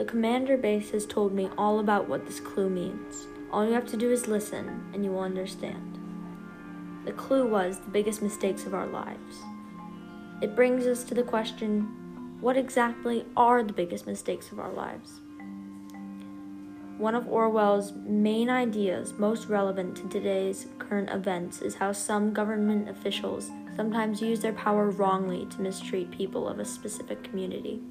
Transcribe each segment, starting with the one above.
The commander base has told me all about what this clue means. All you have to do is listen, and you will understand. The clue was the biggest mistakes of our lives. It brings us to the question what exactly are the biggest mistakes of our lives? One of Orwell's main ideas, most relevant to today's current events, is how some government officials sometimes use their power wrongly to mistreat people of a specific community.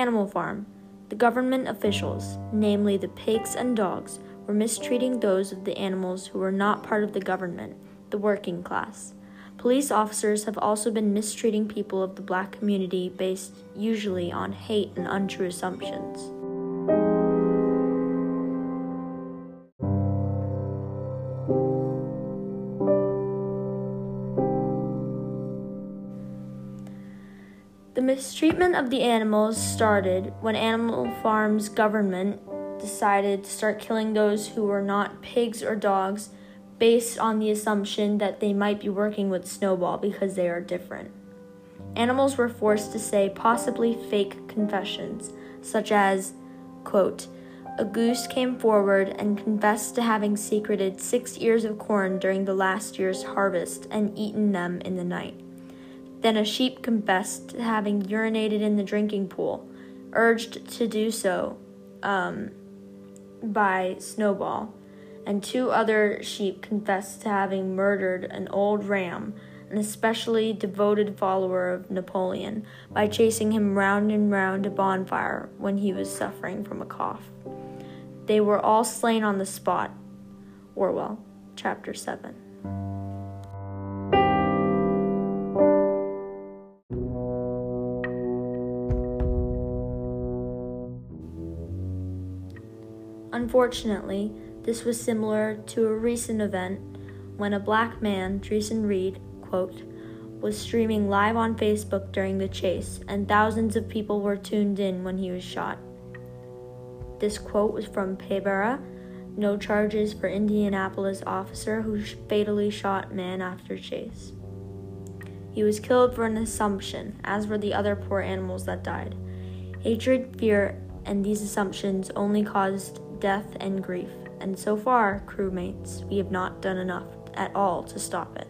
Animal Farm, the government officials, namely the pigs and dogs, were mistreating those of the animals who were not part of the government, the working class. Police officers have also been mistreating people of the black community based usually on hate and untrue assumptions. The mistreatment of the animals started when Animal Farm's government decided to start killing those who were not pigs or dogs based on the assumption that they might be working with Snowball because they are different. Animals were forced to say possibly fake confessions, such as, quote, a goose came forward and confessed to having secreted six ears of corn during the last year's harvest and eaten them in the night. Then a sheep confessed to having urinated in the drinking pool, urged to do so um, by Snowball, and two other sheep confessed to having murdered an old ram, an especially devoted follower of Napoleon, by chasing him round and round a bonfire when he was suffering from a cough. They were all slain on the spot. Orwell, chapter 7. Unfortunately, this was similar to a recent event when a black man, Dreasjon Reed, quote, was streaming live on Facebook during the chase, and thousands of people were tuned in when he was shot. This quote was from Pebera, no charges for Indianapolis officer who fatally shot man after chase. He was killed for an assumption, as were the other poor animals that died. Hatred, fear, and these assumptions only caused death and grief, and so far, crewmates, we have not done enough at all to stop it.